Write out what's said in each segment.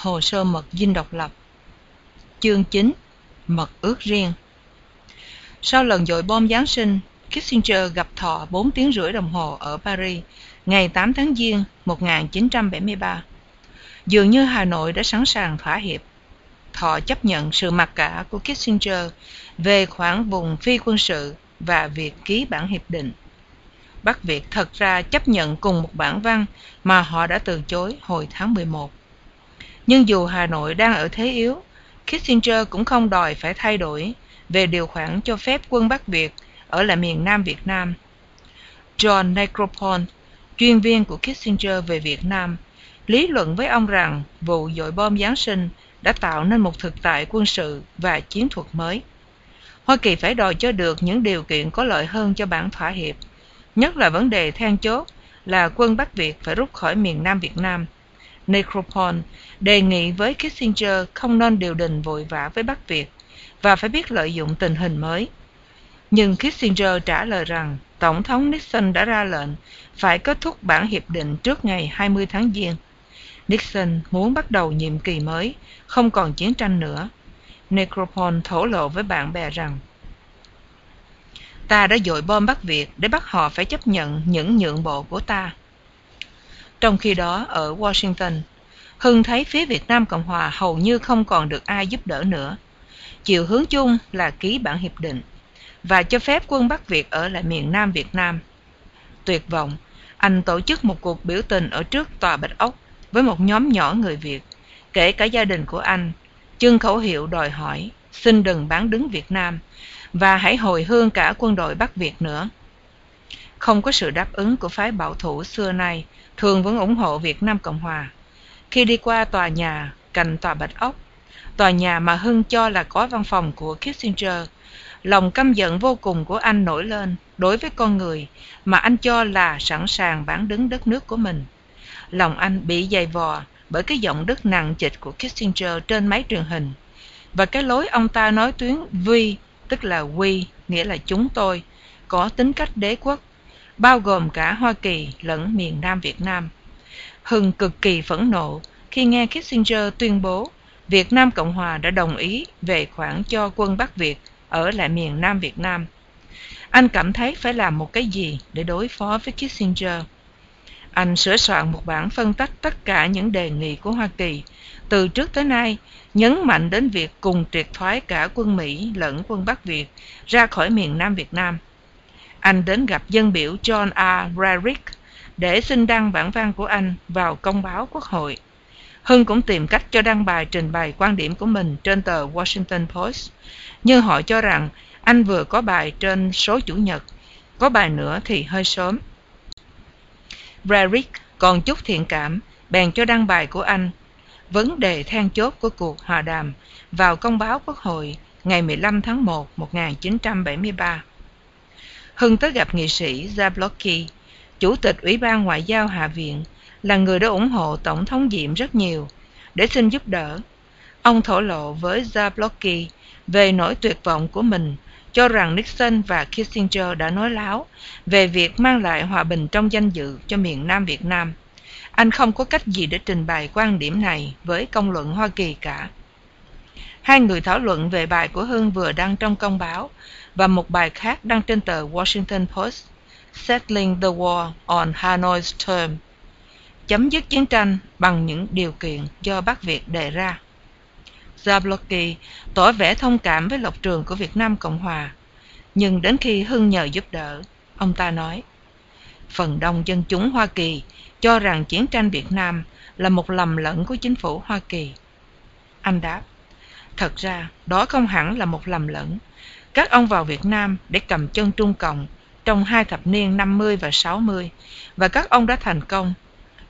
Hồ sơ mật dinh độc lập Chương 9 Mật ước riêng Sau lần dội bom Giáng sinh, Kissinger gặp Thọ 4 tiếng rưỡi đồng hồ ở Paris ngày 8 tháng Giêng 1973. Dường như Hà Nội đã sẵn sàng thỏa hiệp. Thọ chấp nhận sự mặc cả của Kissinger về khoản vùng phi quân sự và việc ký bản hiệp định. Bắc Việt thật ra chấp nhận cùng một bản văn mà họ đã từ chối hồi tháng 11. Nhưng dù Hà Nội đang ở thế yếu, Kissinger cũng không đòi phải thay đổi về điều khoản cho phép quân Bắc Việt ở lại miền Nam Việt Nam. John Necropole, chuyên viên của Kissinger về Việt Nam, lý luận với ông rằng vụ dội bom Giáng sinh đã tạo nên một thực tại quân sự và chiến thuật mới. Hoa Kỳ phải đòi cho được những điều kiện có lợi hơn cho bản thỏa hiệp, nhất là vấn đề then chốt là quân Bắc Việt phải rút khỏi miền Nam Việt Nam. Necropol đề nghị với Kissinger không nên điều đình vội vã với Bắc Việt và phải biết lợi dụng tình hình mới. Nhưng Kissinger trả lời rằng Tổng thống Nixon đã ra lệnh phải kết thúc bản hiệp định trước ngày 20 tháng Giêng. Nixon muốn bắt đầu nhiệm kỳ mới, không còn chiến tranh nữa. Necropol thổ lộ với bạn bè rằng Ta đã dội bom Bắc Việt để bắt họ phải chấp nhận những nhượng bộ của ta. Trong khi đó, ở Washington, Hưng thấy phía Việt Nam Cộng Hòa hầu như không còn được ai giúp đỡ nữa. Chiều hướng chung là ký bản hiệp định và cho phép quân Bắc Việt ở lại miền Nam Việt Nam. Tuyệt vọng, anh tổ chức một cuộc biểu tình ở trước tòa Bạch Ốc với một nhóm nhỏ người Việt, kể cả gia đình của anh, chương khẩu hiệu đòi hỏi xin đừng bán đứng Việt Nam và hãy hồi hương cả quân đội Bắc Việt nữa. Không có sự đáp ứng của phái bảo thủ xưa nay, thường vẫn ủng hộ Việt Nam Cộng Hòa. Khi đi qua tòa nhà cạnh tòa Bạch Ốc, tòa nhà mà Hưng cho là có văn phòng của Kissinger, lòng căm giận vô cùng của anh nổi lên đối với con người mà anh cho là sẵn sàng bán đứng đất nước của mình. Lòng anh bị dày vò bởi cái giọng đức nặng trịch của Kissinger trên máy truyền hình và cái lối ông ta nói tuyến vi tức là we nghĩa là chúng tôi có tính cách đế quốc bao gồm cả Hoa Kỳ lẫn miền Nam Việt Nam. Hưng cực kỳ phẫn nộ khi nghe Kissinger tuyên bố Việt Nam Cộng Hòa đã đồng ý về khoản cho quân Bắc Việt ở lại miền Nam Việt Nam. Anh cảm thấy phải làm một cái gì để đối phó với Kissinger. Anh sửa soạn một bản phân tích tất cả những đề nghị của Hoa Kỳ từ trước tới nay, nhấn mạnh đến việc cùng triệt thoái cả quân Mỹ lẫn quân Bắc Việt ra khỏi miền Nam Việt Nam. Anh đến gặp dân biểu John A. Rarick để xin đăng bản văn của anh vào công báo quốc hội. Hưng cũng tìm cách cho đăng bài trình bày quan điểm của mình trên tờ Washington Post, nhưng họ cho rằng anh vừa có bài trên số chủ nhật, có bài nữa thì hơi sớm. Rarick còn chút thiện cảm, bèn cho đăng bài của anh vấn đề then chốt của cuộc hòa đàm vào công báo quốc hội ngày 15 tháng 1 1973. Hưng tới gặp nghị sĩ Zablocki, chủ tịch Ủy ban Ngoại giao Hạ viện, là người đã ủng hộ Tổng thống Diệm rất nhiều, để xin giúp đỡ. Ông thổ lộ với Zablocki về nỗi tuyệt vọng của mình, cho rằng Nixon và Kissinger đã nói láo về việc mang lại hòa bình trong danh dự cho miền Nam Việt Nam. Anh không có cách gì để trình bày quan điểm này với công luận Hoa Kỳ cả. Hai người thảo luận về bài của Hưng vừa đăng trong công báo và một bài khác đăng trên tờ Washington Post, Settling the War on Hanoi's Term, chấm dứt chiến tranh bằng những điều kiện do Bắc Việt đề ra. Zablocki tỏ vẻ thông cảm với lập trường của Việt Nam Cộng Hòa, nhưng đến khi Hưng nhờ giúp đỡ, ông ta nói, phần đông dân chúng Hoa Kỳ cho rằng chiến tranh Việt Nam là một lầm lẫn của chính phủ Hoa Kỳ. Anh đáp, thật ra đó không hẳn là một lầm lẫn. Các ông vào Việt Nam để cầm chân Trung Cộng trong hai thập niên 50 và 60 và các ông đã thành công.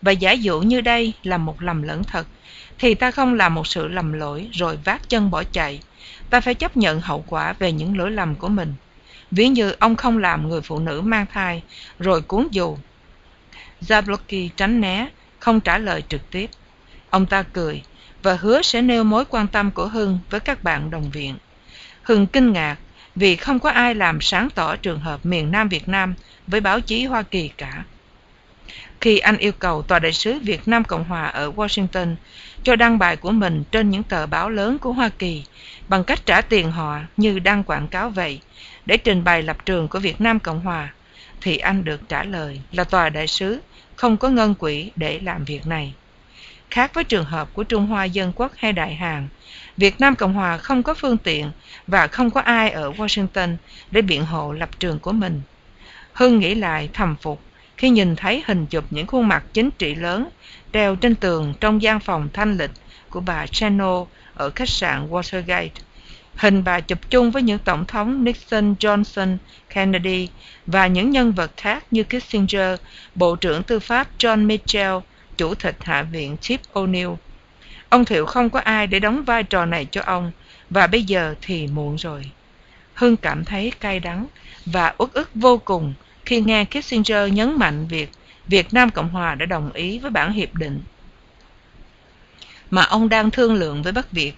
Và giả dụ như đây là một lầm lẫn thật thì ta không làm một sự lầm lỗi rồi vác chân bỏ chạy. Ta phải chấp nhận hậu quả về những lỗi lầm của mình. Ví như ông không làm người phụ nữ mang thai rồi cuốn dù Zablocki tránh né, không trả lời trực tiếp. Ông ta cười và hứa sẽ nêu mối quan tâm của Hưng với các bạn đồng viện. Hưng kinh ngạc vì không có ai làm sáng tỏ trường hợp miền Nam Việt Nam với báo chí Hoa Kỳ cả. khi anh yêu cầu Tòa đại sứ Việt Nam Cộng Hòa ở Washington cho đăng bài của mình trên những tờ báo lớn của Hoa Kỳ bằng cách trả tiền họ như đăng quảng cáo vậy để trình bày lập trường của Việt Nam Cộng Hòa, thì anh được trả lời là Tòa đại sứ không có ngân quỹ để làm việc này. Khác với trường hợp của Trung Hoa Dân Quốc hay Đại Hàn, Việt Nam Cộng Hòa không có phương tiện và không có ai ở Washington để biện hộ lập trường của mình. Hưng nghĩ lại thầm phục khi nhìn thấy hình chụp những khuôn mặt chính trị lớn treo trên tường trong gian phòng thanh lịch của bà Channel ở khách sạn Watergate. Hình bà chụp chung với những tổng thống Nixon, Johnson, Kennedy và những nhân vật khác như Kissinger, Bộ trưởng Tư pháp John Mitchell, Chủ tịch Hạ viện Tip O'Neill. Ông Thiệu không có ai để đóng vai trò này cho ông, và bây giờ thì muộn rồi. Hưng cảm thấy cay đắng và uất ức vô cùng khi nghe Kissinger nhấn mạnh việc Việt Nam Cộng Hòa đã đồng ý với bản hiệp định mà ông đang thương lượng với Bắc Việt.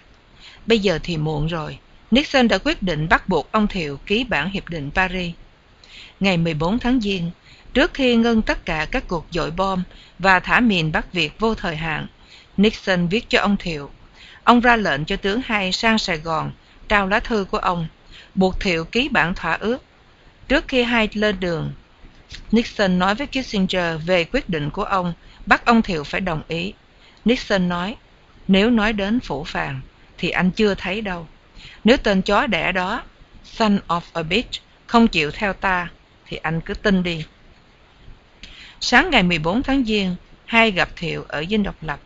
Bây giờ thì muộn rồi. Nixon đã quyết định bắt buộc ông Thiệu ký bản hiệp định Paris. Ngày 14 tháng Giêng, trước khi ngưng tất cả các cuộc dội bom và thả mìn Bắc Việt vô thời hạn, Nixon viết cho ông Thiệu. Ông ra lệnh cho tướng hai sang Sài Gòn, trao lá thư của ông, buộc Thiệu ký bản thỏa ước. Trước khi hai lên đường, Nixon nói với Kissinger về quyết định của ông, bắt ông Thiệu phải đồng ý. Nixon nói, nếu nói đến phủ phàng, thì anh chưa thấy đâu. Nếu tên chó đẻ đó, son of a bitch, không chịu theo ta, thì anh cứ tin đi. Sáng ngày 14 tháng Giêng, hai gặp Thiệu ở Dinh Độc Lập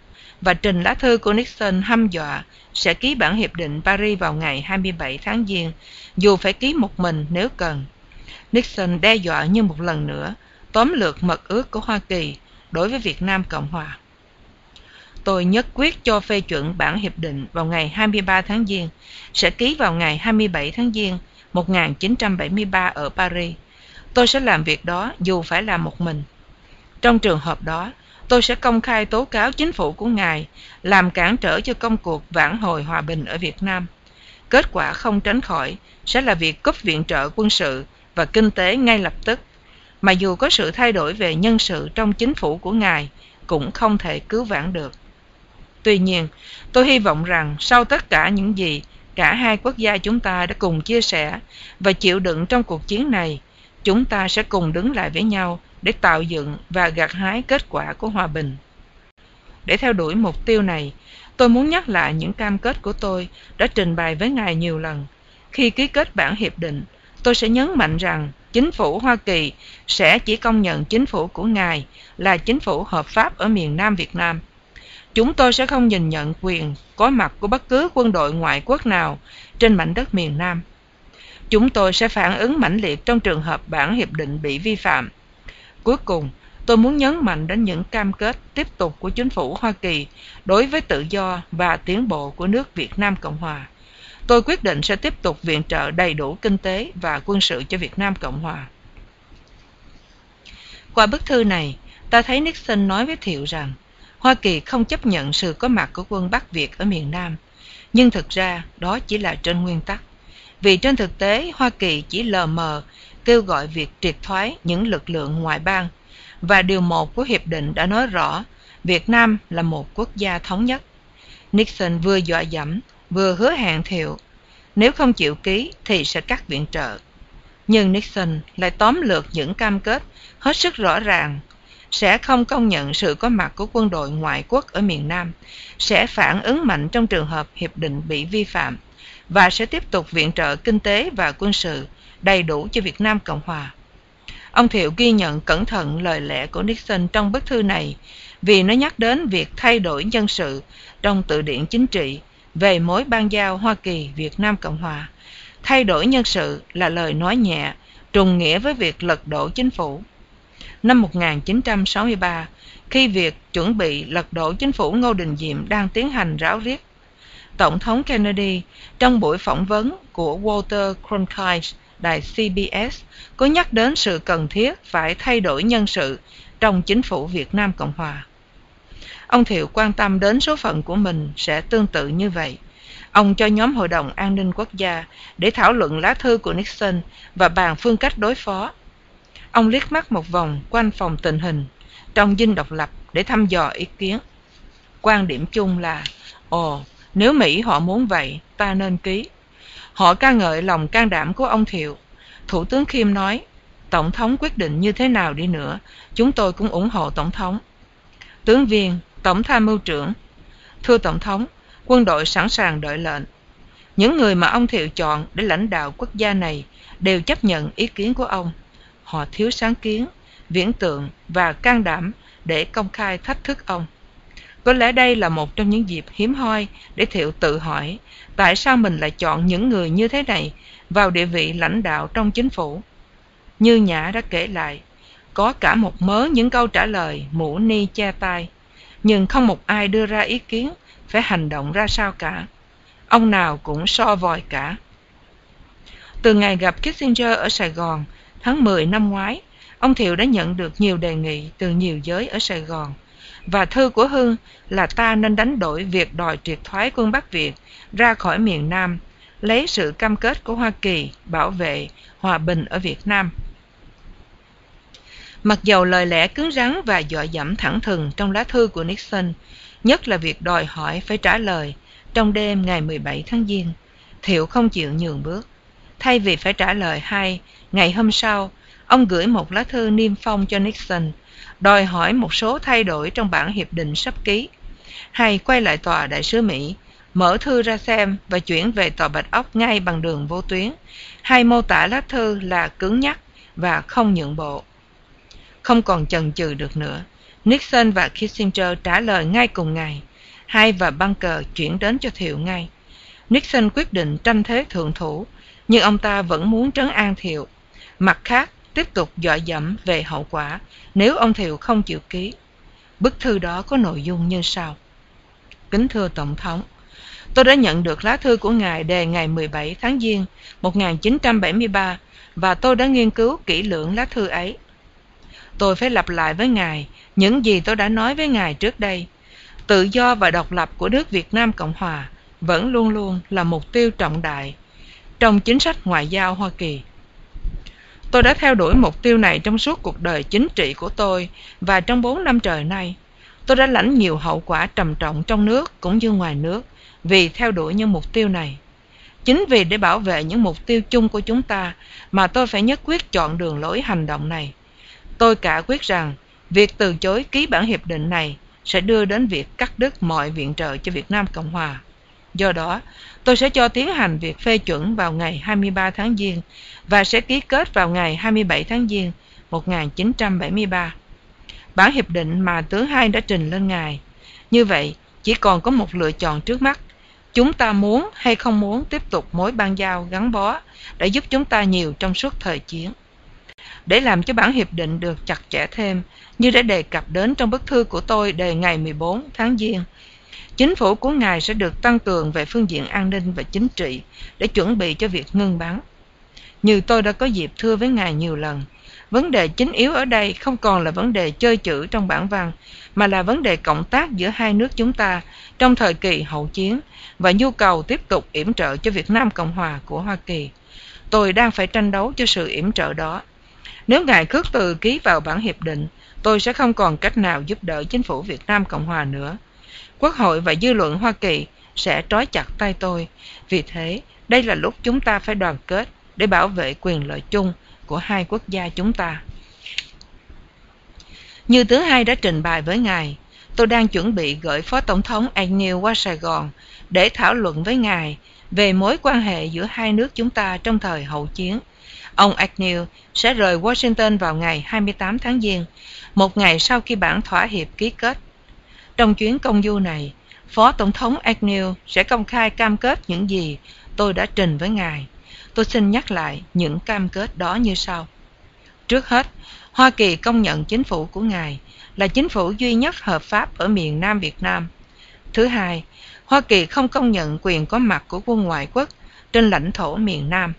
và trình lá thư của Nixon hăm dọa sẽ ký bản hiệp định Paris vào ngày 27 tháng Giêng, dù phải ký một mình nếu cần. Nixon đe dọa như một lần nữa tóm lược mật ước của Hoa Kỳ đối với Việt Nam Cộng Hòa. Tôi nhất quyết cho phê chuẩn bản hiệp định vào ngày 23 tháng Giêng, sẽ ký vào ngày 27 tháng Giêng 1973 ở Paris. Tôi sẽ làm việc đó dù phải làm một mình. Trong trường hợp đó, tôi sẽ công khai tố cáo chính phủ của ngài làm cản trở cho công cuộc vãn hồi hòa bình ở Việt Nam. Kết quả không tránh khỏi sẽ là việc cúp viện trợ quân sự và kinh tế ngay lập tức, mà dù có sự thay đổi về nhân sự trong chính phủ của ngài cũng không thể cứu vãn được. Tuy nhiên, tôi hy vọng rằng sau tất cả những gì cả hai quốc gia chúng ta đã cùng chia sẻ và chịu đựng trong cuộc chiến này, chúng ta sẽ cùng đứng lại với nhau để tạo dựng và gặt hái kết quả của hòa bình. Để theo đuổi mục tiêu này, tôi muốn nhắc lại những cam kết của tôi đã trình bày với ngài nhiều lần. Khi ký kết bản hiệp định, tôi sẽ nhấn mạnh rằng chính phủ Hoa Kỳ sẽ chỉ công nhận chính phủ của ngài là chính phủ hợp pháp ở miền Nam Việt Nam. Chúng tôi sẽ không nhìn nhận quyền có mặt của bất cứ quân đội ngoại quốc nào trên mảnh đất miền Nam. Chúng tôi sẽ phản ứng mãnh liệt trong trường hợp bản hiệp định bị vi phạm. Cuối cùng, tôi muốn nhấn mạnh đến những cam kết tiếp tục của chính phủ Hoa Kỳ đối với tự do và tiến bộ của nước Việt Nam Cộng Hòa. Tôi quyết định sẽ tiếp tục viện trợ đầy đủ kinh tế và quân sự cho Việt Nam Cộng Hòa. Qua bức thư này, ta thấy Nixon nói với Thiệu rằng Hoa Kỳ không chấp nhận sự có mặt của quân Bắc Việt ở miền Nam, nhưng thực ra đó chỉ là trên nguyên tắc. Vì trên thực tế, Hoa Kỳ chỉ lờ mờ kêu gọi việc triệt thoái những lực lượng ngoại bang, và điều một của hiệp định đã nói rõ Việt Nam là một quốc gia thống nhất. Nixon vừa dọa dẫm, vừa hứa hẹn thiệu, nếu không chịu ký thì sẽ cắt viện trợ. Nhưng Nixon lại tóm lược những cam kết hết sức rõ ràng sẽ không công nhận sự có mặt của quân đội ngoại quốc ở miền Nam, sẽ phản ứng mạnh trong trường hợp hiệp định bị vi phạm và sẽ tiếp tục viện trợ kinh tế và quân sự đầy đủ cho Việt Nam Cộng Hòa. Ông Thiệu ghi nhận cẩn thận lời lẽ của Nixon trong bức thư này vì nó nhắc đến việc thay đổi nhân sự trong tự điển chính trị về mối ban giao Hoa Kỳ Việt Nam Cộng Hòa. Thay đổi nhân sự là lời nói nhẹ, trùng nghĩa với việc lật đổ chính phủ năm 1963, khi việc chuẩn bị lật đổ chính phủ Ngô Đình Diệm đang tiến hành ráo riết. Tổng thống Kennedy trong buổi phỏng vấn của Walter Cronkite đài CBS có nhắc đến sự cần thiết phải thay đổi nhân sự trong chính phủ Việt Nam Cộng Hòa. Ông Thiệu quan tâm đến số phận của mình sẽ tương tự như vậy. Ông cho nhóm Hội đồng An ninh Quốc gia để thảo luận lá thư của Nixon và bàn phương cách đối phó Ông liếc mắt một vòng quanh phòng tình hình, trong dinh độc lập để thăm dò ý kiến. Quan điểm chung là, ồ, nếu Mỹ họ muốn vậy, ta nên ký. Họ ca ngợi lòng can đảm của ông Thiệu. Thủ tướng Kim nói, Tổng thống quyết định như thế nào đi nữa, chúng tôi cũng ủng hộ Tổng thống. Tướng viên, Tổng tham mưu trưởng, thưa Tổng thống, quân đội sẵn sàng đợi lệnh. Những người mà ông Thiệu chọn để lãnh đạo quốc gia này đều chấp nhận ý kiến của ông. Họ thiếu sáng kiến, viễn tượng và can đảm để công khai thách thức ông. Có lẽ đây là một trong những dịp hiếm hoi để Thiệu tự hỏi tại sao mình lại chọn những người như thế này vào địa vị lãnh đạo trong chính phủ. Như Nhã đã kể lại, có cả một mớ những câu trả lời mũ ni che tai, nhưng không một ai đưa ra ý kiến phải hành động ra sao cả. Ông nào cũng so vòi cả. Từ ngày gặp Kissinger ở Sài Gòn, tháng 10 năm ngoái, ông Thiệu đã nhận được nhiều đề nghị từ nhiều giới ở Sài Gòn. Và thư của Hưng là ta nên đánh đổi việc đòi triệt thoái quân Bắc Việt ra khỏi miền Nam, lấy sự cam kết của Hoa Kỳ bảo vệ hòa bình ở Việt Nam. Mặc dầu lời lẽ cứng rắn và dọa dẫm thẳng thừng trong lá thư của Nixon, nhất là việc đòi hỏi phải trả lời trong đêm ngày 17 tháng Giêng, Thiệu không chịu nhường bước. Thay vì phải trả lời hay, ngày hôm sau, ông gửi một lá thư niêm phong cho Nixon, đòi hỏi một số thay đổi trong bản hiệp định sắp ký, hay quay lại tòa đại sứ Mỹ, mở thư ra xem và chuyển về tòa Bạch Ốc ngay bằng đường vô tuyến, hay mô tả lá thư là cứng nhắc và không nhượng bộ. Không còn chần chừ được nữa, Nixon và Kissinger trả lời ngay cùng ngày, hai và Bunker chuyển đến cho Thiệu ngay. Nixon quyết định tranh thế thượng thủ, nhưng ông ta vẫn muốn trấn an Thiệu. Mặt khác, tiếp tục dọa dẫm về hậu quả nếu ông Thiệu không chịu ký. Bức thư đó có nội dung như sau. Kính thưa Tổng thống, tôi đã nhận được lá thư của ngài đề ngày 17 tháng Giêng 1973 và tôi đã nghiên cứu kỹ lưỡng lá thư ấy. Tôi phải lặp lại với ngài những gì tôi đã nói với ngài trước đây. Tự do và độc lập của nước Việt Nam Cộng Hòa vẫn luôn luôn là mục tiêu trọng đại trong chính sách ngoại giao Hoa Kỳ. Tôi đã theo đuổi mục tiêu này trong suốt cuộc đời chính trị của tôi và trong 4 năm trời nay, tôi đã lãnh nhiều hậu quả trầm trọng trong nước cũng như ngoài nước vì theo đuổi những mục tiêu này. Chính vì để bảo vệ những mục tiêu chung của chúng ta mà tôi phải nhất quyết chọn đường lối hành động này. Tôi cả quyết rằng việc từ chối ký bản hiệp định này sẽ đưa đến việc cắt đứt mọi viện trợ cho Việt Nam Cộng Hòa. Do đó, tôi sẽ cho tiến hành việc phê chuẩn vào ngày 23 tháng Giêng và sẽ ký kết vào ngày 27 tháng Giêng 1973. Bản hiệp định mà tướng hai đã trình lên ngài. Như vậy, chỉ còn có một lựa chọn trước mắt. Chúng ta muốn hay không muốn tiếp tục mối ban giao gắn bó đã giúp chúng ta nhiều trong suốt thời chiến. Để làm cho bản hiệp định được chặt chẽ thêm, như đã đề cập đến trong bức thư của tôi đề ngày 14 tháng Giêng, chính phủ của ngài sẽ được tăng cường về phương diện an ninh và chính trị để chuẩn bị cho việc ngưng bắn. Như tôi đã có dịp thưa với ngài nhiều lần, vấn đề chính yếu ở đây không còn là vấn đề chơi chữ trong bản văn, mà là vấn đề cộng tác giữa hai nước chúng ta trong thời kỳ hậu chiến và nhu cầu tiếp tục yểm trợ cho Việt Nam Cộng Hòa của Hoa Kỳ. Tôi đang phải tranh đấu cho sự yểm trợ đó. Nếu ngài khước từ ký vào bản hiệp định, tôi sẽ không còn cách nào giúp đỡ chính phủ Việt Nam Cộng Hòa nữa. Quốc hội và dư luận Hoa Kỳ sẽ trói chặt tay tôi. Vì thế, đây là lúc chúng ta phải đoàn kết để bảo vệ quyền lợi chung của hai quốc gia chúng ta. Như thứ hai đã trình bày với ngài, tôi đang chuẩn bị gửi Phó Tổng thống Agnew qua Sài Gòn để thảo luận với ngài về mối quan hệ giữa hai nước chúng ta trong thời hậu chiến. Ông Agnew sẽ rời Washington vào ngày 28 tháng Giêng, một ngày sau khi bản thỏa hiệp ký kết. Trong chuyến công du này, Phó Tổng thống Agnew sẽ công khai cam kết những gì tôi đã trình với ngài. Tôi xin nhắc lại những cam kết đó như sau. Trước hết, Hoa Kỳ công nhận chính phủ của ngài là chính phủ duy nhất hợp pháp ở miền Nam Việt Nam. Thứ hai, Hoa Kỳ không công nhận quyền có mặt của quân ngoại quốc trên lãnh thổ miền Nam.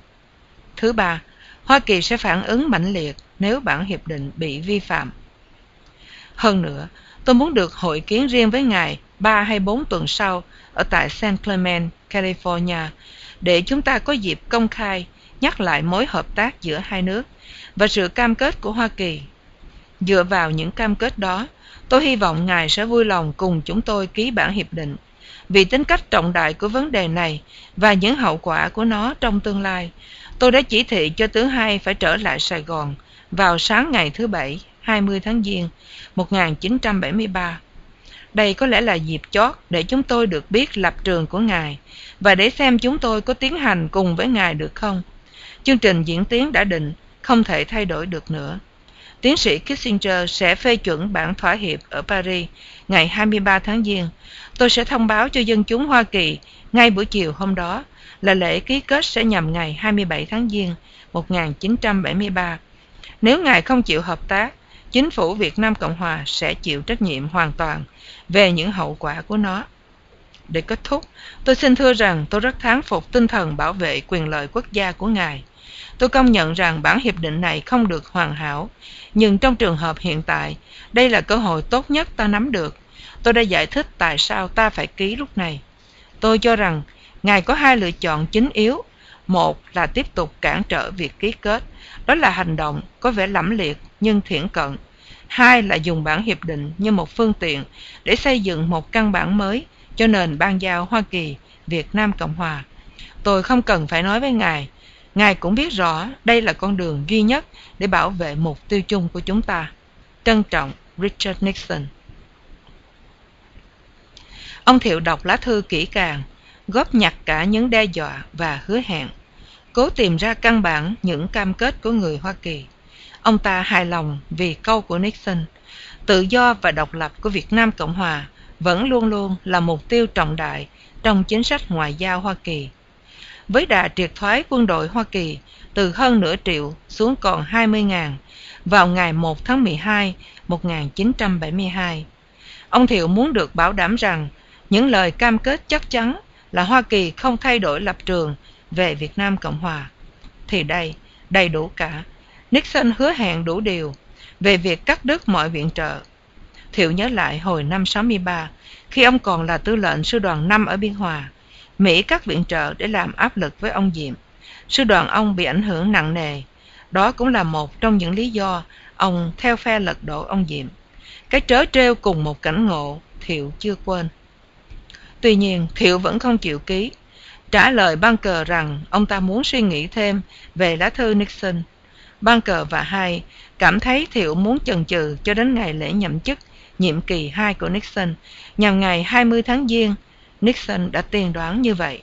Thứ ba, Hoa Kỳ sẽ phản ứng mạnh liệt nếu bản hiệp định bị vi phạm. Hơn nữa, tôi muốn được hội kiến riêng với ngài 3 hay 4 tuần sau ở tại San Clemente, California để chúng ta có dịp công khai nhắc lại mối hợp tác giữa hai nước và sự cam kết của Hoa Kỳ. dựa vào những cam kết đó tôi hy vọng ngài sẽ vui lòng cùng chúng tôi ký bản hiệp định vì tính cách trọng đại của vấn đề này và những hậu quả của nó trong tương lai tôi đã chỉ thị cho tướng hai phải trở lại sài gòn vào sáng ngày thứ bảy 20 tháng Giêng 1973. Đây có lẽ là dịp chót để chúng tôi được biết lập trường của Ngài và để xem chúng tôi có tiến hành cùng với Ngài được không. Chương trình diễn tiến đã định, không thể thay đổi được nữa. Tiến sĩ Kissinger sẽ phê chuẩn bản thỏa hiệp ở Paris ngày 23 tháng Giêng. Tôi sẽ thông báo cho dân chúng Hoa Kỳ ngay buổi chiều hôm đó là lễ ký kết sẽ nhằm ngày 27 tháng Giêng 1973. Nếu Ngài không chịu hợp tác, chính phủ Việt Nam Cộng Hòa sẽ chịu trách nhiệm hoàn toàn về những hậu quả của nó. Để kết thúc, tôi xin thưa rằng tôi rất thán phục tinh thần bảo vệ quyền lợi quốc gia của Ngài. Tôi công nhận rằng bản hiệp định này không được hoàn hảo, nhưng trong trường hợp hiện tại, đây là cơ hội tốt nhất ta nắm được. Tôi đã giải thích tại sao ta phải ký lúc này. Tôi cho rằng Ngài có hai lựa chọn chính yếu. Một là tiếp tục cản trở việc ký kết, đó là hành động có vẻ lẫm liệt nhưng thiển cận. Hai là dùng bản hiệp định như một phương tiện để xây dựng một căn bản mới cho nền ban giao Hoa Kỳ, Việt Nam Cộng Hòa. Tôi không cần phải nói với Ngài, Ngài cũng biết rõ đây là con đường duy nhất để bảo vệ mục tiêu chung của chúng ta. Trân trọng, Richard Nixon Ông Thiệu đọc lá thư kỹ càng, góp nhặt cả những đe dọa và hứa hẹn, cố tìm ra căn bản những cam kết của người Hoa Kỳ. Ông ta hài lòng vì câu của Nixon, tự do và độc lập của Việt Nam Cộng Hòa vẫn luôn luôn là mục tiêu trọng đại trong chính sách ngoại giao Hoa Kỳ. Với đà triệt thoái quân đội Hoa Kỳ từ hơn nửa triệu xuống còn 20.000 vào ngày 1 tháng 12 1972, ông Thiệu muốn được bảo đảm rằng những lời cam kết chắc chắn là Hoa Kỳ không thay đổi lập trường về Việt Nam Cộng Hòa. Thì đây, đầy đủ cả. Nixon hứa hẹn đủ điều về việc cắt đứt mọi viện trợ. Thiệu nhớ lại hồi năm 63, khi ông còn là tư lệnh sư đoàn 5 ở Biên Hòa, Mỹ cắt viện trợ để làm áp lực với ông Diệm. Sư đoàn ông bị ảnh hưởng nặng nề. Đó cũng là một trong những lý do ông theo phe lật đổ ông Diệm. Cái trớ trêu cùng một cảnh ngộ, Thiệu chưa quên. Tuy nhiên, Thiệu vẫn không chịu ký. Trả lời Bunker rằng ông ta muốn suy nghĩ thêm về lá thư Nixon. Bunker và hai cảm thấy Thiệu muốn chần chừ cho đến ngày lễ nhậm chức nhiệm kỳ 2 của Nixon nhằm ngày 20 tháng Giêng. Nixon đã tiên đoán như vậy.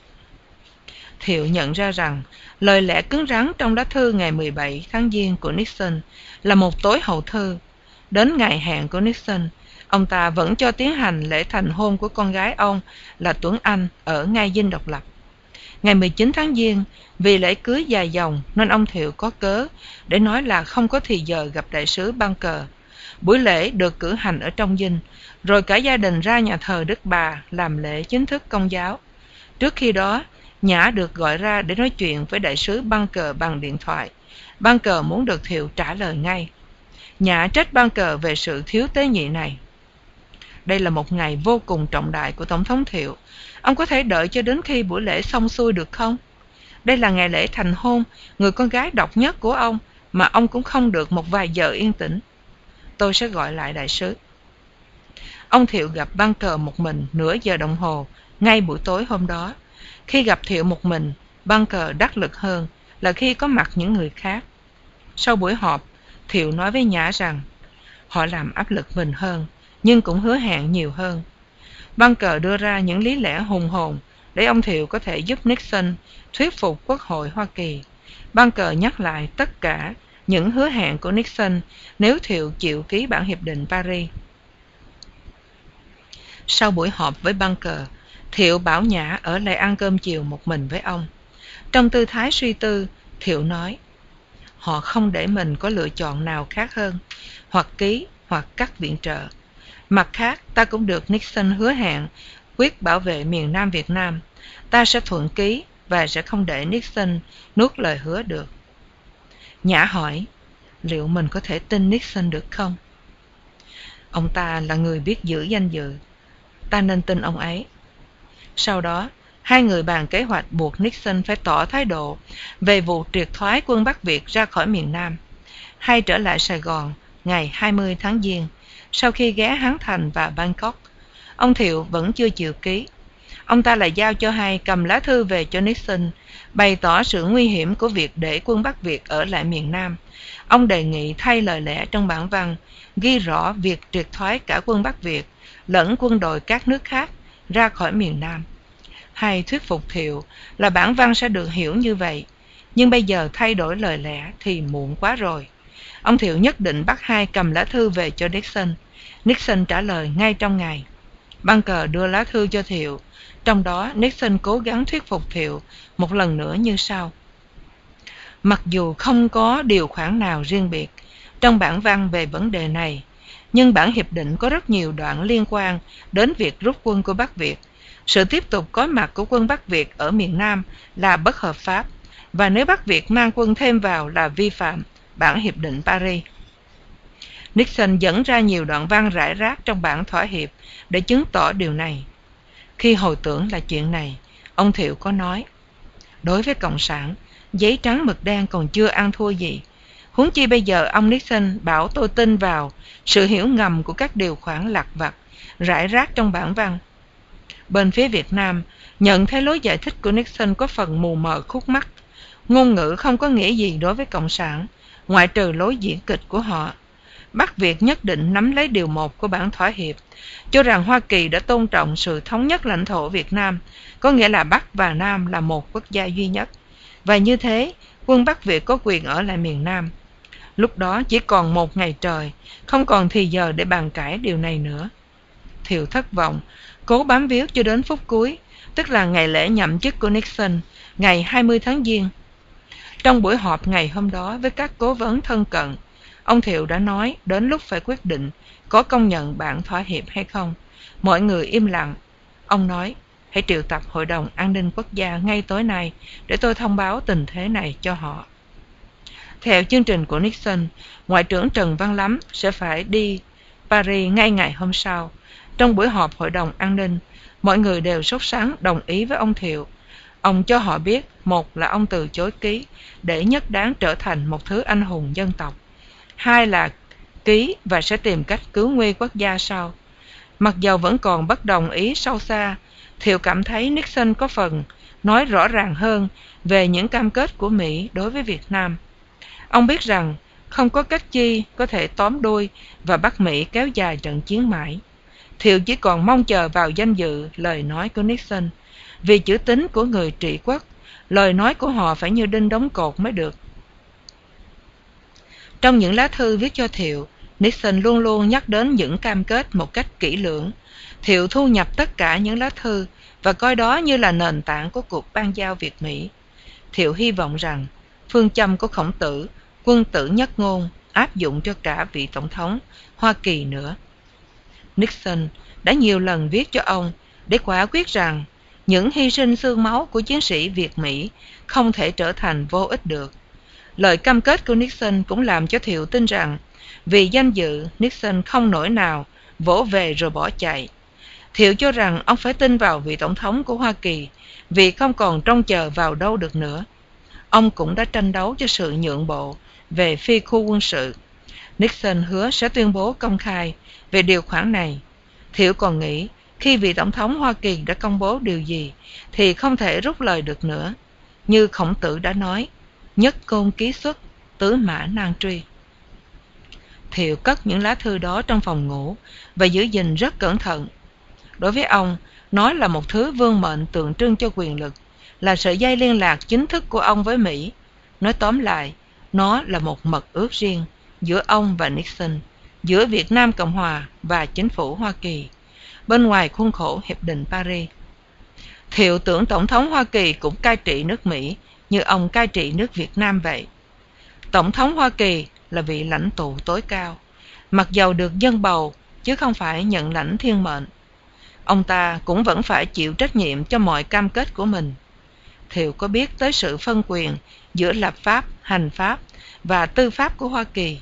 Thiệu nhận ra rằng lời lẽ cứng rắn trong lá thư ngày 17 tháng Giêng của Nixon là một tối hậu thư. Đến ngày hẹn của Nixon, ông ta vẫn cho tiến hành lễ thành hôn của con gái ông là Tuấn Anh ở ngay dinh độc lập. Ngày 19 tháng Giêng, vì lễ cưới dài dòng nên ông Thiệu có cớ để nói là không có thì giờ gặp đại sứ Bunker. Buổi lễ được cử hành ở trong dinh, rồi cả gia đình ra nhà thờ Đức Bà làm lễ chính thức công giáo. Trước khi đó, Nhã được gọi ra để nói chuyện với đại sứ Bunker bằng điện thoại. Bunker muốn được Thiệu trả lời ngay. Nhã trách Bunker về sự thiếu tế nhị này. Đây là một ngày vô cùng trọng đại của Tổng thống Thiệu. Ông có thể đợi cho đến khi buổi lễ xong xuôi được không? Đây là ngày lễ thành hôn, người con gái độc nhất của ông, mà ông cũng không được một vài giờ yên tĩnh. Tôi sẽ gọi lại đại sứ. Ông Thiệu gặp Bunker một mình nửa giờ đồng hồ, ngay buổi tối hôm đó. Khi gặp Thiệu một mình, Bunker đắc lực hơn là khi có mặt những người khác. Sau buổi họp, Thiệu nói với Nhã rằng họ làm áp lực mình hơn, nhưng cũng hứa hẹn nhiều hơn. Bunker đưa ra những lý lẽ hùng hồn để ông Thiệu có thể giúp Nixon thuyết phục Quốc hội Hoa Kỳ. Bunker nhắc lại tất cả những hứa hẹn của Nixon nếu Thiệu chịu ký bản hiệp định Paris. Sau buổi họp với Bunker, Thiệu bảo Nhã ở lại ăn cơm chiều một mình với ông. Trong tư thái suy tư, Thiệu nói, họ không để mình có lựa chọn nào khác hơn, hoặc ký hoặc cắt viện trợ. Mặt khác, ta cũng được Nixon hứa hẹn quyết bảo vệ miền Nam Việt Nam. Ta sẽ thuận ký và sẽ không để Nixon nuốt lời hứa được. Nhã hỏi, liệu mình có thể tin Nixon được không? Ông ta là người biết giữ danh dự. Ta nên tin ông ấy. Sau đó, hai người bàn kế hoạch buộc Nixon phải tỏ thái độ về vụ triệt thoái quân Bắc Việt ra khỏi miền Nam, hay trở lại Sài Gòn ngày 20 tháng Giêng, sau khi ghé Hán Thành và Bangkok. Ông Thiệu vẫn chưa chịu ký. Ông ta lại giao cho hai cầm lá thư về cho Nixon, bày tỏ sự nguy hiểm của việc để quân Bắc Việt ở lại miền Nam. Ông đề nghị thay lời lẽ trong bản văn, ghi rõ việc triệt thoái cả quân Bắc Việt lẫn quân đội các nước khác ra khỏi miền Nam. Hay thuyết phục Thiệu là bản văn sẽ được hiểu như vậy, nhưng bây giờ thay đổi lời lẽ thì muộn quá rồi. Ông Thiệu nhất định bắt hai cầm lá thư về cho Nixon. Nixon trả lời ngay trong ngày. Bunker đưa lá thư cho Thiệu, trong đó Nixon cố gắng thuyết phục Thiệu một lần nữa như sau. Mặc dù không có điều khoản nào riêng biệt trong bản văn về vấn đề này, nhưng bản hiệp định có rất nhiều đoạn liên quan đến việc rút quân của Bắc Việt. Sự tiếp tục có mặt của quân Bắc Việt ở miền Nam là bất hợp pháp, và nếu Bắc Việt mang quân thêm vào là vi phạm bản hiệp định Paris. Nixon dẫn ra nhiều đoạn văn rải rác trong bản thỏa hiệp để chứng tỏ điều này. Khi hồi tưởng là chuyện này, ông Thiệu có nói, đối với Cộng sản, giấy trắng mực đen còn chưa ăn thua gì. Huống chi bây giờ ông Nixon bảo tôi tin vào sự hiểu ngầm của các điều khoản lạc vặt, rải rác trong bản văn. Bên phía Việt Nam, nhận thấy lối giải thích của Nixon có phần mù mờ khúc mắc. Ngôn ngữ không có nghĩa gì đối với Cộng sản, ngoại trừ lối diễn kịch của họ. Bắc Việt nhất định nắm lấy điều một của bản thỏa hiệp, cho rằng Hoa Kỳ đã tôn trọng sự thống nhất lãnh thổ Việt Nam, có nghĩa là Bắc và Nam là một quốc gia duy nhất. Và như thế, quân Bắc Việt có quyền ở lại miền Nam. Lúc đó chỉ còn một ngày trời, không còn thì giờ để bàn cãi điều này nữa. Thiệu thất vọng, cố bám víu cho đến phút cuối, tức là ngày lễ nhậm chức của Nixon, ngày 20 tháng Giêng. Trong buổi họp ngày hôm đó với các cố vấn thân cận, ông Thiệu đã nói đến lúc phải quyết định có công nhận bản thỏa hiệp hay không. Mọi người im lặng. Ông nói, hãy triệu tập Hội đồng An ninh Quốc gia ngay tối nay để tôi thông báo tình thế này cho họ. Theo chương trình của Nixon, Ngoại trưởng Trần Văn Lắm sẽ phải đi Paris ngay ngày hôm sau. Trong buổi họp Hội đồng An ninh, mọi người đều sốt sắng đồng ý với ông Thiệu. Ông cho họ biết, một là ông từ chối ký để nhất đáng trở thành một thứ anh hùng dân tộc. Hai là ký và sẽ tìm cách cứu nguy quốc gia sau. Mặc dầu vẫn còn bất đồng ý sâu xa, Thiệu cảm thấy Nixon có phần nói rõ ràng hơn về những cam kết của Mỹ đối với Việt Nam. Ông biết rằng không có cách chi có thể tóm đuôi và bắt Mỹ kéo dài trận chiến mãi. Thiệu chỉ còn mong chờ vào danh dự lời nói của Nixon. Vì chữ tính của người trị quốc, lời nói của họ phải như đinh đóng cột mới được. Trong những lá thư viết cho Thiệu, Nixon luôn luôn nhắc đến những cam kết một cách kỹ lưỡng. Thiệu thu nhập tất cả những lá thư và coi đó như là nền tảng của cuộc ban giao Việt-Mỹ. Thiệu hy vọng rằng phương châm của khổng tử, quân tử nhất ngôn, áp dụng cho cả vị tổng thống Hoa Kỳ nữa. Nixon đã nhiều lần viết cho ông để quả quyết rằng những hy sinh xương máu của chiến sĩ Việt-Mỹ không thể trở thành vô ích được. Lời cam kết của Nixon cũng làm cho Thiệu tin rằng vì danh dự, Nixon không nổi nào vỗ về rồi bỏ chạy. Thiệu cho rằng ông phải tin vào vị tổng thống của Hoa Kỳ vì không còn trông chờ vào đâu được nữa. Ông cũng đã tranh đấu cho sự nhượng bộ về phi khu quân sự. Nixon hứa sẽ tuyên bố công khai về điều khoản này. Thiệu còn nghĩ khi vị tổng thống Hoa Kỳ đã công bố điều gì thì không thể rút lời được nữa. Như khổng tử đã nói, nhất côn ký xuất, tứ mã nan truy. Thiệu cất những lá thư đó trong phòng ngủ và giữ gìn rất cẩn thận. Đối với ông, nó là một thứ vương mệnh tượng trưng cho quyền lực, là sợi dây liên lạc chính thức của ông với Mỹ. Nói tóm lại, nó là một mật ước riêng giữa ông và Nixon, giữa Việt Nam Cộng Hòa và chính phủ Hoa Kỳ, bên ngoài khuôn khổ Hiệp định Paris. Thiệu tưởng Tổng thống Hoa Kỳ cũng cai trị nước Mỹ như ông cai trị nước Việt Nam vậy. Tổng thống Hoa Kỳ là vị lãnh tụ tối cao, mặc dầu được dân bầu chứ không phải nhận lãnh thiên mệnh. Ông ta cũng vẫn phải chịu trách nhiệm cho mọi cam kết của mình. Thiệu có biết tới sự phân quyền giữa lập pháp, hành pháp và tư pháp của Hoa Kỳ.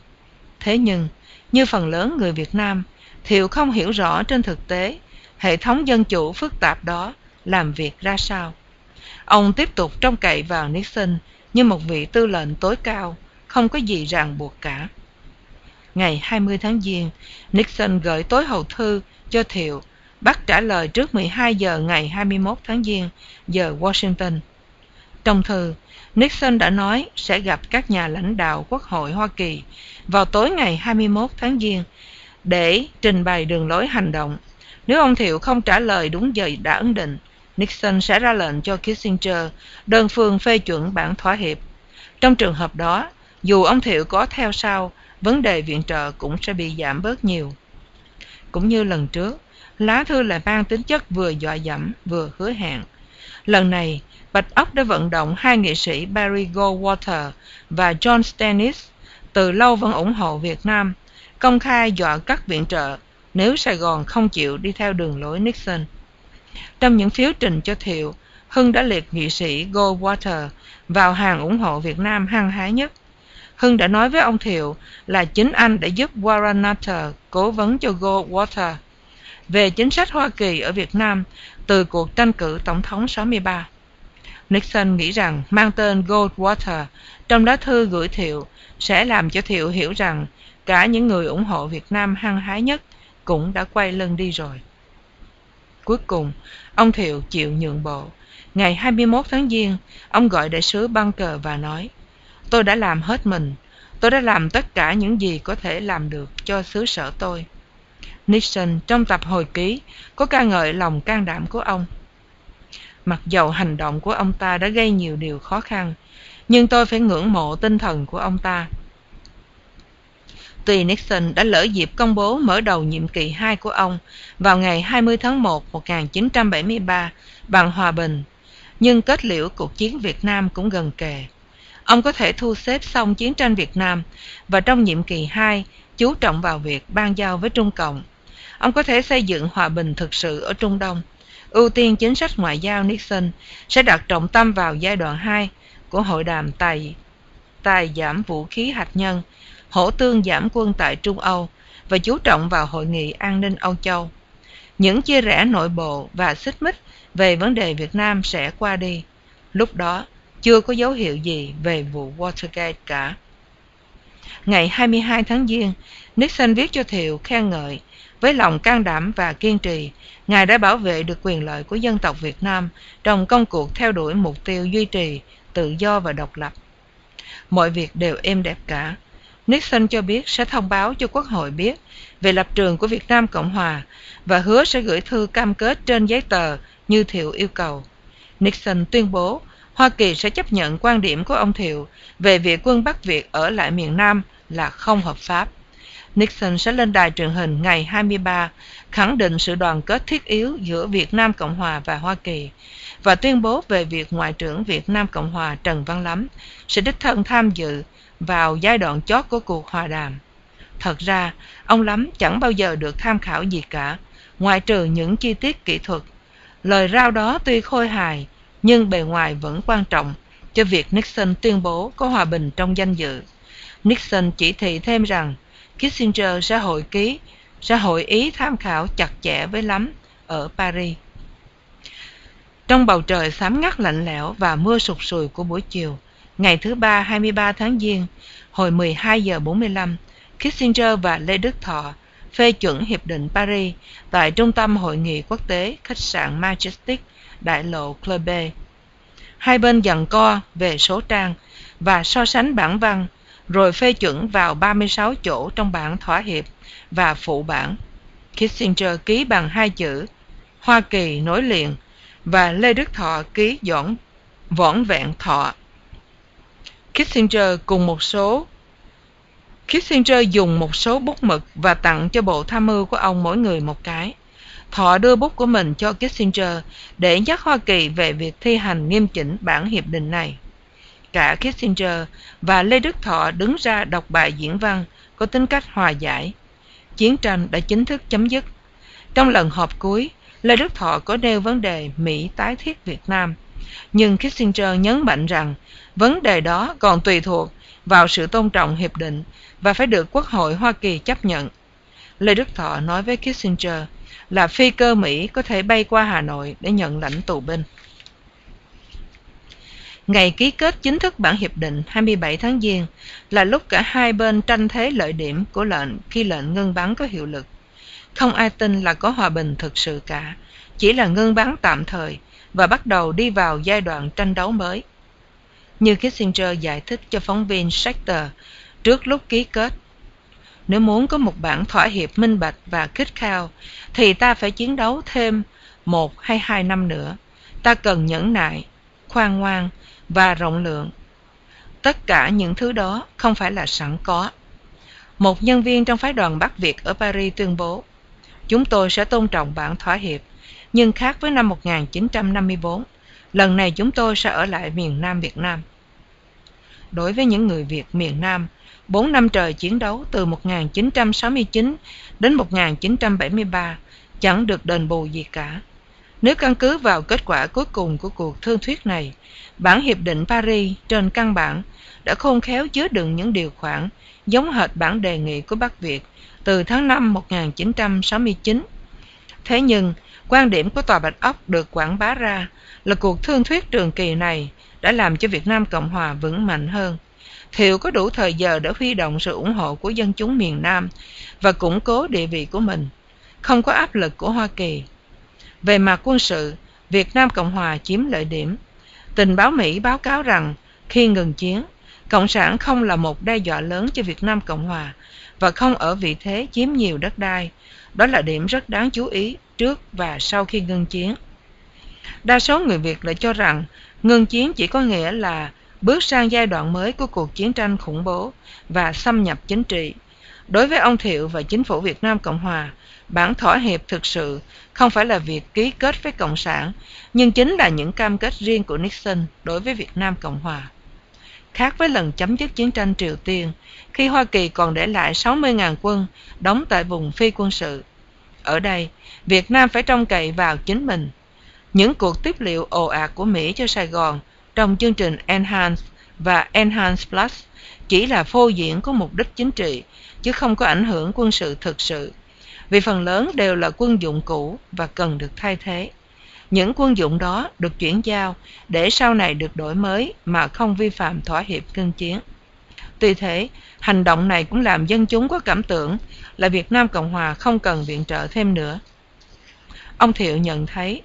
Thế nhưng, như phần lớn người Việt Nam, Thiệu không hiểu rõ trên thực tế hệ thống dân chủ phức tạp đó làm việc ra sao. Ông tiếp tục trông cậy vào Nixon như một vị tư lệnh tối cao, không có gì ràng buộc cả. ngày 20 tháng Giêng, Nixon gửi tối hậu thư cho Thiệu, bắt trả lời trước 12 giờ ngày 21 tháng Giêng, giờ Washington. Trong thư, Nixon đã nói sẽ gặp các nhà lãnh đạo Quốc hội Hoa Kỳ vào tối ngày 21 tháng Giêng để trình bày đường lối hành động. Nếu ông Thiệu không trả lời đúng giờ đã ấn định, Nixon sẽ ra lệnh cho Kissinger đơn phương phê chuẩn bản thỏa hiệp. Trong trường hợp đó, dù ông Thiệu có theo sau, vấn đề viện trợ cũng sẽ bị giảm bớt nhiều. Cũng như lần trước, lá thư lại mang tính chất vừa dọa dẫm vừa hứa hẹn. Lần này, Bạch Ốc đã vận động hai nghệ sĩ Barry Goldwater và John Stennis từ lâu vẫn ủng hộ Việt Nam, công khai dọa cắt viện trợ nếu Sài Gòn không chịu đi theo đường lối Nixon. Trong những phiếu trình cho Thiệu, Hưng đã liệt nghị sĩ Goldwater vào hàng ủng hộ Việt Nam hăng hái nhất. Hưng đã nói với ông Thiệu là chính anh đã giúp Warren Nutter cố vấn cho Goldwater về chính sách Hoa Kỳ ở Việt Nam từ cuộc tranh cử tổng thống 63. Nixon nghĩ rằng mang tên Goldwater trong lá thư gửi Thiệu sẽ làm cho Thiệu hiểu rằng cả những người ủng hộ Việt Nam hăng hái nhất cũng đã quay lưng đi rồi. Cuối cùng, ông Thiệu chịu nhượng bộ. Ngày 21 tháng Giêng, ông gọi đại sứ Bunker và nói Tôi đã làm hết mình. Tôi đã làm tất cả những gì có thể làm được cho xứ sở tôi. Nixon trong tập hồi ký có ca ngợi lòng can đảm của ông. Mặc dầu hành động của ông ta đã gây nhiều điều khó khăn, nhưng tôi phải ngưỡng mộ tinh thần của ông ta. Tuy Nixon đã lỡ dịp công bố mở đầu nhiệm kỳ 2 của ông vào ngày 20 tháng 1 1973 bằng hòa bình, nhưng kết liễu cuộc chiến Việt Nam cũng gần kề. Ông có thể thu xếp xong chiến tranh Việt Nam và trong nhiệm kỳ 2 chú trọng vào việc ban giao với Trung Cộng. Ông có thể xây dựng hòa bình thực sự ở Trung Đông. Ưu tiên chính sách ngoại giao Nixon sẽ đặt trọng tâm vào giai đoạn 2 của hội đàm tài, tài giảm vũ khí hạt nhân, hỗ tương giảm quân tại Trung Âu và chú trọng vào hội nghị an ninh Âu Châu. Những chia rẽ nội bộ và xích mích về vấn đề Việt Nam sẽ qua đi. Lúc đó, chưa có dấu hiệu gì về vụ Watergate cả. Ngày 22 tháng Giêng, Nixon viết cho Thiệu khen ngợi với lòng can đảm và kiên trì, Ngài đã bảo vệ được quyền lợi của dân tộc Việt Nam trong công cuộc theo đuổi mục tiêu duy trì tự do và độc lập. Mọi việc đều êm đẹp cả. Nixon cho biết sẽ thông báo cho Quốc hội biết về lập trường của Việt Nam Cộng Hòa và hứa sẽ gửi thư cam kết trên giấy tờ như Thiệu yêu cầu. Nixon tuyên bố Hoa Kỳ sẽ chấp nhận quan điểm của ông Thiệu về việc quân Bắc Việt ở lại miền Nam là không hợp pháp. Nixon sẽ lên đài truyền hình ngày 23 khẳng định sự đoàn kết thiết yếu giữa Việt Nam Cộng Hòa và Hoa Kỳ và tuyên bố về việc Ngoại trưởng Việt Nam Cộng Hòa Trần Văn Lắm sẽ đích thân tham dự vào giai đoạn chót của cuộc hòa đàm. Thật ra, ông Lắm chẳng bao giờ được tham khảo gì cả, ngoại trừ những chi tiết kỹ thuật. Lời rao đó tuy khôi hài, nhưng bề ngoài vẫn quan trọng cho việc Nixon tuyên bố có hòa bình trong danh dự. Nixon chỉ thị thêm rằng Kissinger sẽ hội ký, sẽ hội ý tham khảo chặt chẽ với lắm ở Paris. Trong bầu trời xám ngắt lạnh lẽo và mưa sụt sùi của buổi chiều, ngày thứ ba 23 tháng Giêng, hồi 12 giờ 45, Kissinger và Lê Đức Thọ phê chuẩn Hiệp định Paris tại Trung tâm Hội nghị Quốc tế khách sạn Majestic, đại lộ Club Hai bên dần co về số trang và so sánh bản văn, rồi phê chuẩn vào 36 chỗ trong bản thỏa hiệp và phụ bản. Kissinger ký bằng hai chữ Hoa Kỳ nối liền và Lê Đức Thọ ký dõn võn vẹn thọ. Kissinger cùng một số Kissinger dùng một số bút mực và tặng cho bộ tham mưu của ông mỗi người một cái. Thọ đưa bút của mình cho Kissinger để nhắc Hoa Kỳ về việc thi hành nghiêm chỉnh bản hiệp định này. Cả Kissinger và Lê Đức Thọ đứng ra đọc bài diễn văn có tính cách hòa giải. Chiến tranh đã chính thức chấm dứt. Trong lần họp cuối, Lê Đức Thọ có nêu vấn đề Mỹ tái thiết Việt Nam. Nhưng Kissinger nhấn mạnh rằng vấn đề đó còn tùy thuộc vào sự tôn trọng hiệp định và phải được Quốc hội Hoa Kỳ chấp nhận. Lê Đức Thọ nói với Kissinger là phi cơ Mỹ có thể bay qua Hà Nội để nhận lãnh tù binh. Ngày ký kết chính thức bản hiệp định 27 tháng Giêng là lúc cả hai bên tranh thế lợi điểm của lệnh khi lệnh ngưng bắn có hiệu lực. Không ai tin là có hòa bình thực sự cả, chỉ là ngưng bắn tạm thời và bắt đầu đi vào giai đoạn tranh đấu mới. Như Kissinger giải thích cho phóng viên Schechter trước lúc ký kết, nếu muốn có một bản thỏa hiệp minh bạch và khích khao, thì ta phải chiến đấu thêm một hay hai năm nữa. Ta cần nhẫn nại, khoan ngoan và rộng lượng. Tất cả những thứ đó không phải là sẵn có. Một nhân viên trong phái đoàn Bắc Việt ở Paris tuyên bố, chúng tôi sẽ tôn trọng bản thỏa hiệp, nhưng khác với năm 1954, lần này chúng tôi sẽ ở lại miền Nam Việt Nam. Đối với những người Việt miền Nam, 4 năm trời chiến đấu từ 1969 đến 1973 chẳng được đền bù gì cả. Nếu căn cứ vào kết quả cuối cùng của cuộc thương thuyết này, bản Hiệp định Paris trên căn bản đã khôn khéo chứa đựng những điều khoản giống hệt bản đề nghị của Bắc Việt từ tháng 5 1969. Thế nhưng, quan điểm của Tòa Bạch Ốc được quảng bá ra là cuộc thương thuyết trường kỳ này đã làm cho Việt Nam Cộng Hòa vững mạnh hơn. Thiệu có đủ thời giờ để huy động sự ủng hộ của dân chúng miền Nam và củng cố địa vị của mình, không có áp lực của Hoa Kỳ. Về mặt quân sự, Việt Nam Cộng Hòa chiếm lợi điểm. Tình báo Mỹ báo cáo rằng khi ngừng chiến, Cộng sản không là một đe dọa lớn cho Việt Nam Cộng Hòa và không ở vị thế chiếm nhiều đất đai. Đó là điểm rất đáng chú ý trước và sau khi ngưng chiến. Đa số người Việt lại cho rằng ngưng chiến chỉ có nghĩa là bước sang giai đoạn mới của cuộc chiến tranh khủng bố và xâm nhập chính trị. Đối với ông Thiệu và chính phủ Việt Nam Cộng Hòa, bản thỏa hiệp thực sự không phải là việc ký kết với Cộng sản, nhưng chính là những cam kết riêng của Nixon đối với Việt Nam Cộng Hòa. Khác với lần chấm dứt chiến tranh Triều Tiên, khi Hoa Kỳ còn để lại 60.000 quân đóng tại vùng phi quân sự. Ở đây, Việt Nam phải trông cậy vào chính mình. Những cuộc tiếp liệu ồ ạt của Mỹ cho Sài Gòn trong chương trình Enhance và Enhance Plus chỉ là phô diễn có mục đích chính trị, chứ không có ảnh hưởng quân sự thực sự, vì phần lớn đều là quân dụng cũ và cần được thay thế. Những quân dụng đó được chuyển giao để sau này được đổi mới mà không vi phạm thỏa hiệp cương chiến. Tuy thế, hành động này cũng làm dân chúng có cảm tưởng là Việt Nam Cộng Hòa không cần viện trợ thêm nữa. Ông Thiệu nhận thấy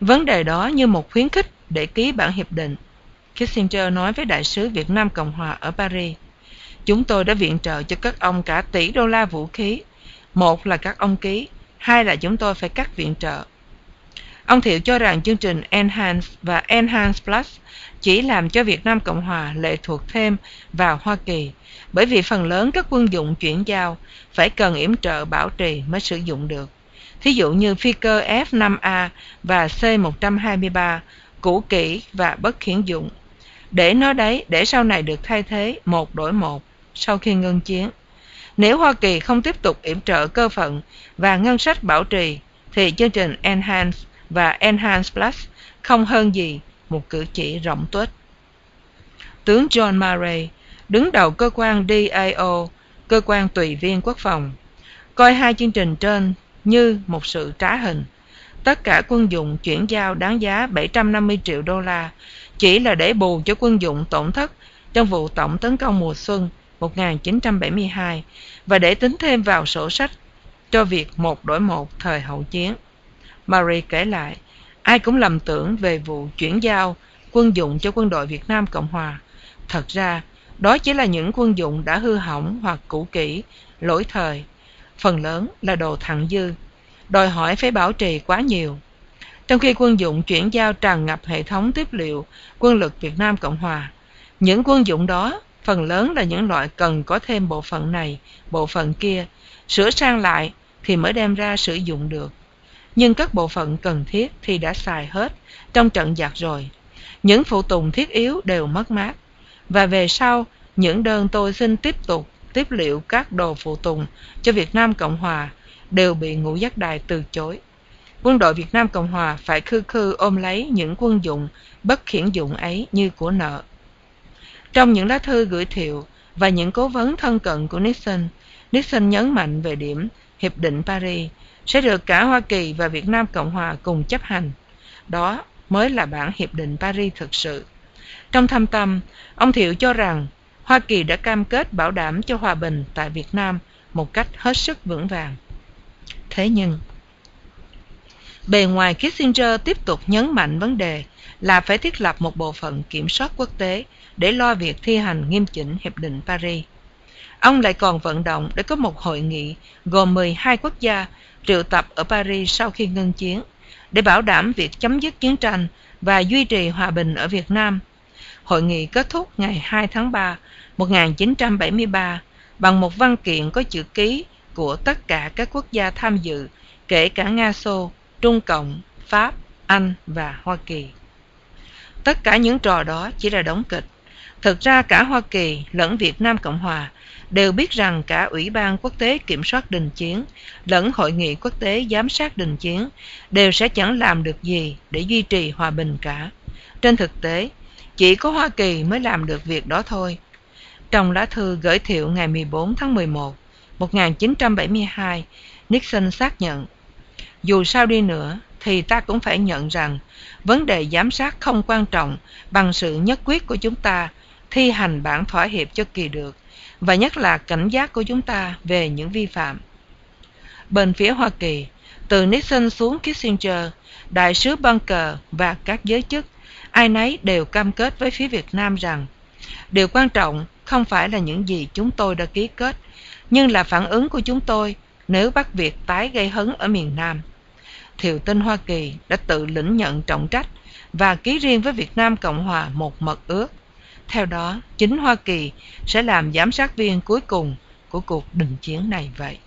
vấn đề đó như một khuyến khích để ký bản hiệp định. Kissinger nói với đại sứ Việt Nam Cộng Hòa ở Paris, chúng tôi đã viện trợ cho các ông cả tỷ đô la vũ khí. Một là các ông ký, hai là chúng tôi phải cắt viện trợ. Ông Thiệu cho rằng chương trình Enhance và Enhance Plus chỉ làm cho Việt Nam Cộng Hòa lệ thuộc thêm vào Hoa Kỳ, bởi vì phần lớn các quân dụng chuyển giao phải cần yểm trợ bảo trì mới sử dụng được. Thí dụ như phi cơ F-5A và C-123 cũ kỹ và bất khiển dụng. Để nó đấy để sau này được thay thế một đổi một sau khi ngưng chiến. Nếu hoa kỳ không tiếp tục yểm trợ cơ phận và ngân sách bảo trì thì chương trình enhance và enhance plus không hơn gì một cử chỉ rộng tuếch tướng john murray đứng đầu cơ quan dio cơ quan tùy viên quốc phòng coi hai chương trình trên như một sự trá hình tất cả quân dụng chuyển giao đáng giá 750 triệu đô la chỉ là để bù cho quân dụng tổn thất trong vụ tổng tấn công mùa xuân 1972 và để tính thêm vào sổ sách cho việc một đổi một thời hậu chiến. Marie kể lại, ai cũng lầm tưởng về vụ chuyển giao quân dụng cho quân đội Việt Nam Cộng Hòa. Thật ra, đó chỉ là những quân dụng đã hư hỏng hoặc cũ kỹ, lỗi thời. Phần lớn là đồ thặng dư đòi hỏi phải bảo trì quá nhiều. Trong khi quân dụng chuyển giao tràn ngập hệ thống tiếp liệu quân lực Việt Nam Cộng Hòa, những quân dụng đó phần lớn là những loại cần có thêm bộ phận này, bộ phận kia, sửa sang lại thì mới đem ra sử dụng được. Nhưng các bộ phận cần thiết thì đã xài hết trong trận giặc rồi. Những phụ tùng thiết yếu đều mất mát. Và về sau, những đơn tôi xin tiếp tục tiếp liệu các đồ phụ tùng cho Việt Nam Cộng Hòa đều bị ngũ giác đài từ chối. Quân đội Việt Nam Cộng Hòa phải khư khư ôm lấy những quân dụng bất khiển dụng ấy như của nợ. Trong những lá thư gửi thiệu và những cố vấn thân cận của Nixon, Nixon nhấn mạnh về điểm Hiệp định Paris sẽ được cả Hoa Kỳ và Việt Nam Cộng Hòa cùng chấp hành. Đó mới là bản Hiệp định Paris thực sự. Trong thâm tâm, ông Thiệu cho rằng Hoa Kỳ đã cam kết bảo đảm cho hòa bình tại Việt Nam một cách hết sức vững vàng. Thế nhưng, bề ngoài Kissinger tiếp tục nhấn mạnh vấn đề là phải thiết lập một bộ phận kiểm soát quốc tế để lo việc thi hành nghiêm chỉnh Hiệp định Paris. Ông lại còn vận động để có một hội nghị gồm 12 quốc gia triệu tập ở Paris sau khi ngưng chiến để bảo đảm việc chấm dứt chiến tranh và duy trì hòa bình ở Việt Nam. Hội nghị kết thúc ngày 2 tháng 3, 1973 bằng một văn kiện có chữ ký của tất cả các quốc gia tham dự, kể cả Nga Xô, Trung Cộng, Pháp, Anh và Hoa Kỳ. Tất cả những trò đó chỉ là đóng kịch. Thực ra cả Hoa Kỳ lẫn Việt Nam Cộng Hòa đều biết rằng cả Ủy ban Quốc tế Kiểm soát Đình Chiến lẫn Hội nghị Quốc tế Giám sát Đình Chiến đều sẽ chẳng làm được gì để duy trì hòa bình cả. Trên thực tế, chỉ có Hoa Kỳ mới làm được việc đó thôi. Trong lá thư gửi thiệu ngày 14 tháng 11, 1972, Nixon xác nhận, dù sao đi nữa thì ta cũng phải nhận rằng vấn đề giám sát không quan trọng bằng sự nhất quyết của chúng ta thi hành bản thỏa hiệp cho kỳ được và nhất là cảnh giác của chúng ta về những vi phạm. Bên phía Hoa Kỳ, từ Nixon xuống Kissinger, đại sứ Bunker và các giới chức, ai nấy đều cam kết với phía Việt Nam rằng điều quan trọng không phải là những gì chúng tôi đã ký kết, nhưng là phản ứng của chúng tôi nếu bắt việc tái gây hấn ở miền Nam. Thiệu tinh Hoa Kỳ đã tự lĩnh nhận trọng trách và ký riêng với Việt Nam Cộng Hòa một mật ước. Theo đó, chính Hoa Kỳ sẽ làm giám sát viên cuối cùng của cuộc đình chiến này vậy.